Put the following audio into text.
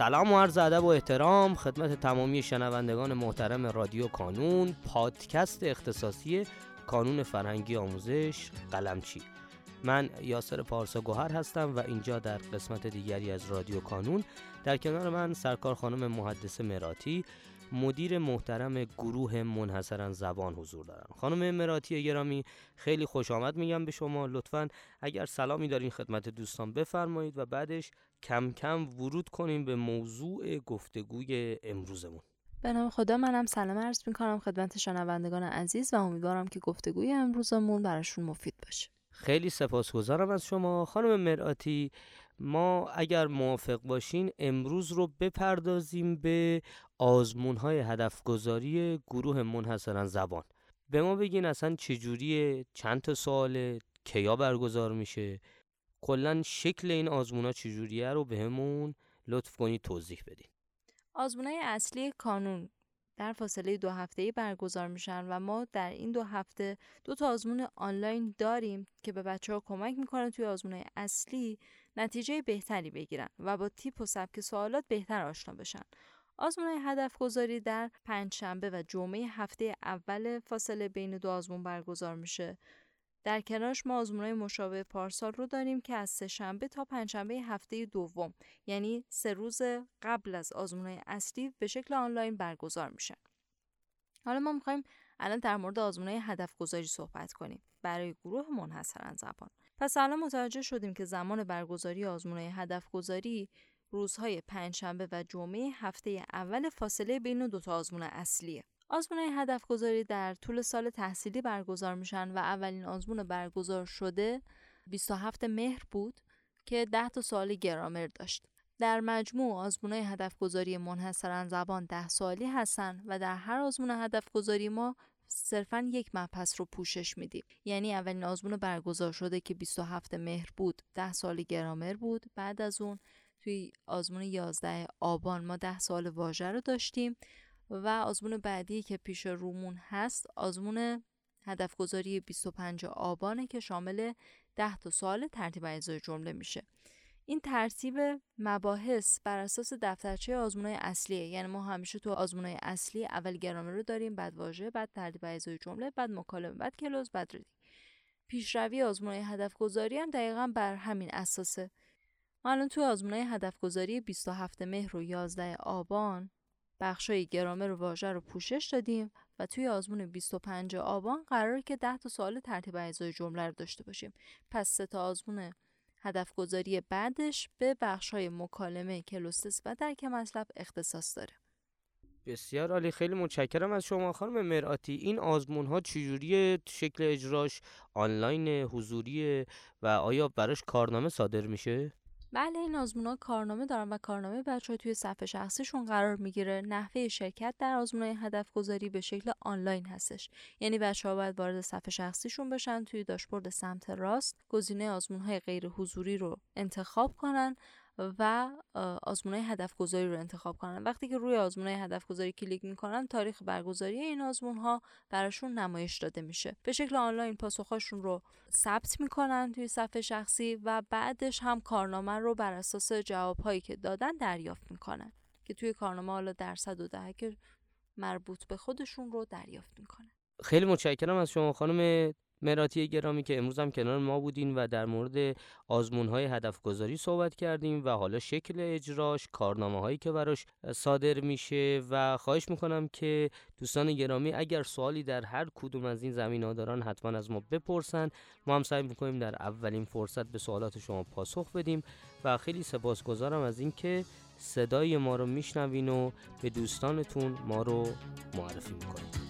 سلام و عرض ادب و احترام خدمت تمامی شنوندگان محترم رادیو کانون پادکست اختصاصی کانون فرهنگی آموزش قلمچی. من یاسر پارسا گوهر هستم و اینجا در قسمت دیگری از رادیو کانون. در کنار من سرکار خانم محدث مراتی مدیر محترم گروه منحصرا زبان حضور دارن. خانم مراتی گرامی خیلی خوش آمد میگم به شما. لطفا اگر سلامی دارین خدمت دوستان بفرمایید و بعدش کم کم ورود کنیم به موضوع گفتگوی امروزمون. به نام خدا منم سلام عرض می کنم خدمت شنوندگان عزیز و امیدوارم که گفتگوی امروزمون براشون مفید باشه. خیلی سپاسگزارم از شما. خانم مراتی ما اگر موافق باشین امروز رو بپردازیم به آزمون های هدف گذاری گروه منحصرا زبان. به ما بگین اصلا چجوریه چند تا سواله کیا برگزار میشه؟ کلا شکل این آزمون ها چجوریه رو بهمون لطف کنید توضیح بدین. آزمون های اصلی کانون. در فاصله دو هفته برگزار میشن و ما در این دو هفته دو تا آزمون آنلاین داریم که به بچه ها کمک می‌کنه توی آزمون اصلی نتیجه بهتری بگیرن و با تیپ و سبک سوالات بهتر آشنا بشن. آزمون هدف گذاری در پنجشنبه و جمعه هفته اول فاصله بین دو آزمون برگزار میشه. در کنارش ما آزمون مشابه پارسال رو داریم که از سه شنبه تا پنجشنبه هفته دوم یعنی سه روز قبل از آزمون اصلی به شکل آنلاین برگزار میشن. حالا ما می‌خوایم الان در مورد آزمون هدف گذاری صحبت کنیم برای گروه منحصرا زبان. پس الان متوجه شدیم که زمان برگزاری آزمون هدف گذاری روزهای پنجشنبه و جمعه هفته اول فاصله بین دو تا آزمون اصلیه. آزمون هدف گذاری در طول سال تحصیلی برگزار میشن و اولین آزمون برگزار شده 27 مهر بود که 10 تا سوال گرامر داشت. در مجموع آزمون هدف گذاری منحصرا زبان 10 سوالی هستن و در هر آزمون هدف گذاری ما صرفا یک مبحث رو پوشش میدیم. یعنی اولین آزمون برگزار شده که 27 مهر بود 10 سال گرامر بود. بعد از اون توی آزمون 11 آبان ما 10 سال واژه رو داشتیم. و آزمون بعدی که پیش رومون هست آزمون هدف گذاری 25 آبانه که شامل 10 تا سوال ترتیب اجزای جمله میشه. این ترتیب مباحث بر اساس دفترچه آزمونای اصلیه یعنی ما همیشه تو آزمونای اصلی اول گرامر رو داریم بعد واژه بعد ترتیب اجزای جمله بعد مکالمه بعد کلوز بعد ریدینگ. پیشروی آزمونای هدف گذاری هم دقیقا بر همین اساسه. ما الان تو آزمونای هدف گذاری 27 مهر و 11 آبان بخشای گرامر واژه رو پوشش دادیم و توی آزمون 25 آبان قراره که 10 تا سوال ترتیب اجزای جمله رو داشته باشیم. پس سه تا آزمون هدف گذاری بعدش به بخش های مکالمه کلوستس و درک مطلب اختصاص داره. بسیار عالی. خیلی متشکرم از شما خانم مرآتی این آزمون ها چجوری شکل اجراش آنلاین حضوری و آیا براش کارنامه صادر میشه؟ بله این ها کارنامه دارن و کارنامه بچه توی صفحه شخصیشون قرار می‌گیره. نحوه شرکت در های هدف گذاری به شکل آنلاین هستش. یعنی بچه ها باید وارد صفحه شخصیشون بشن توی داشبورد سمت راست گزینه آزمون های غیر حضوری رو انتخاب کنن و آزمون های هدف گذاری رو انتخاب کنن. وقتی که روی آزمون های هدف گذاری کلیک می‌کنن تاریخ برگزاری این آزمون ها براشون نمایش داده میشه. به شکل آنلاین پاسخهاشون رو ثبت می‌کنن توی صفحه شخصی و بعدش هم کارنامه رو بر اساس جواب هایی که دادن دریافت می‌کنن که توی کارنامه حالا درصد و دهک مربوط به خودشون رو دریافت می‌کنن. خیلی متشکرم از شما خانم مراتی گرامی که امروز هم کنار ما بودین و در مورد آزمون های هدف گذاری صحبت کردیم و حالا شکل اجراش کارنامه هایی که براش صادر میشه و خواهش می‌کنم که دوستان گرامی اگر سوالی در هر کدوم از این زمین ها حتما از ما بپرسن. ما هم سعی می‌کنیم در اولین فرصت به سوالات شما پاسخ بدیم و خیلی سپاسگزارم از اینکه صدای ما رو میشنوین و به دوستانتون ما رو معرفی می‌کنید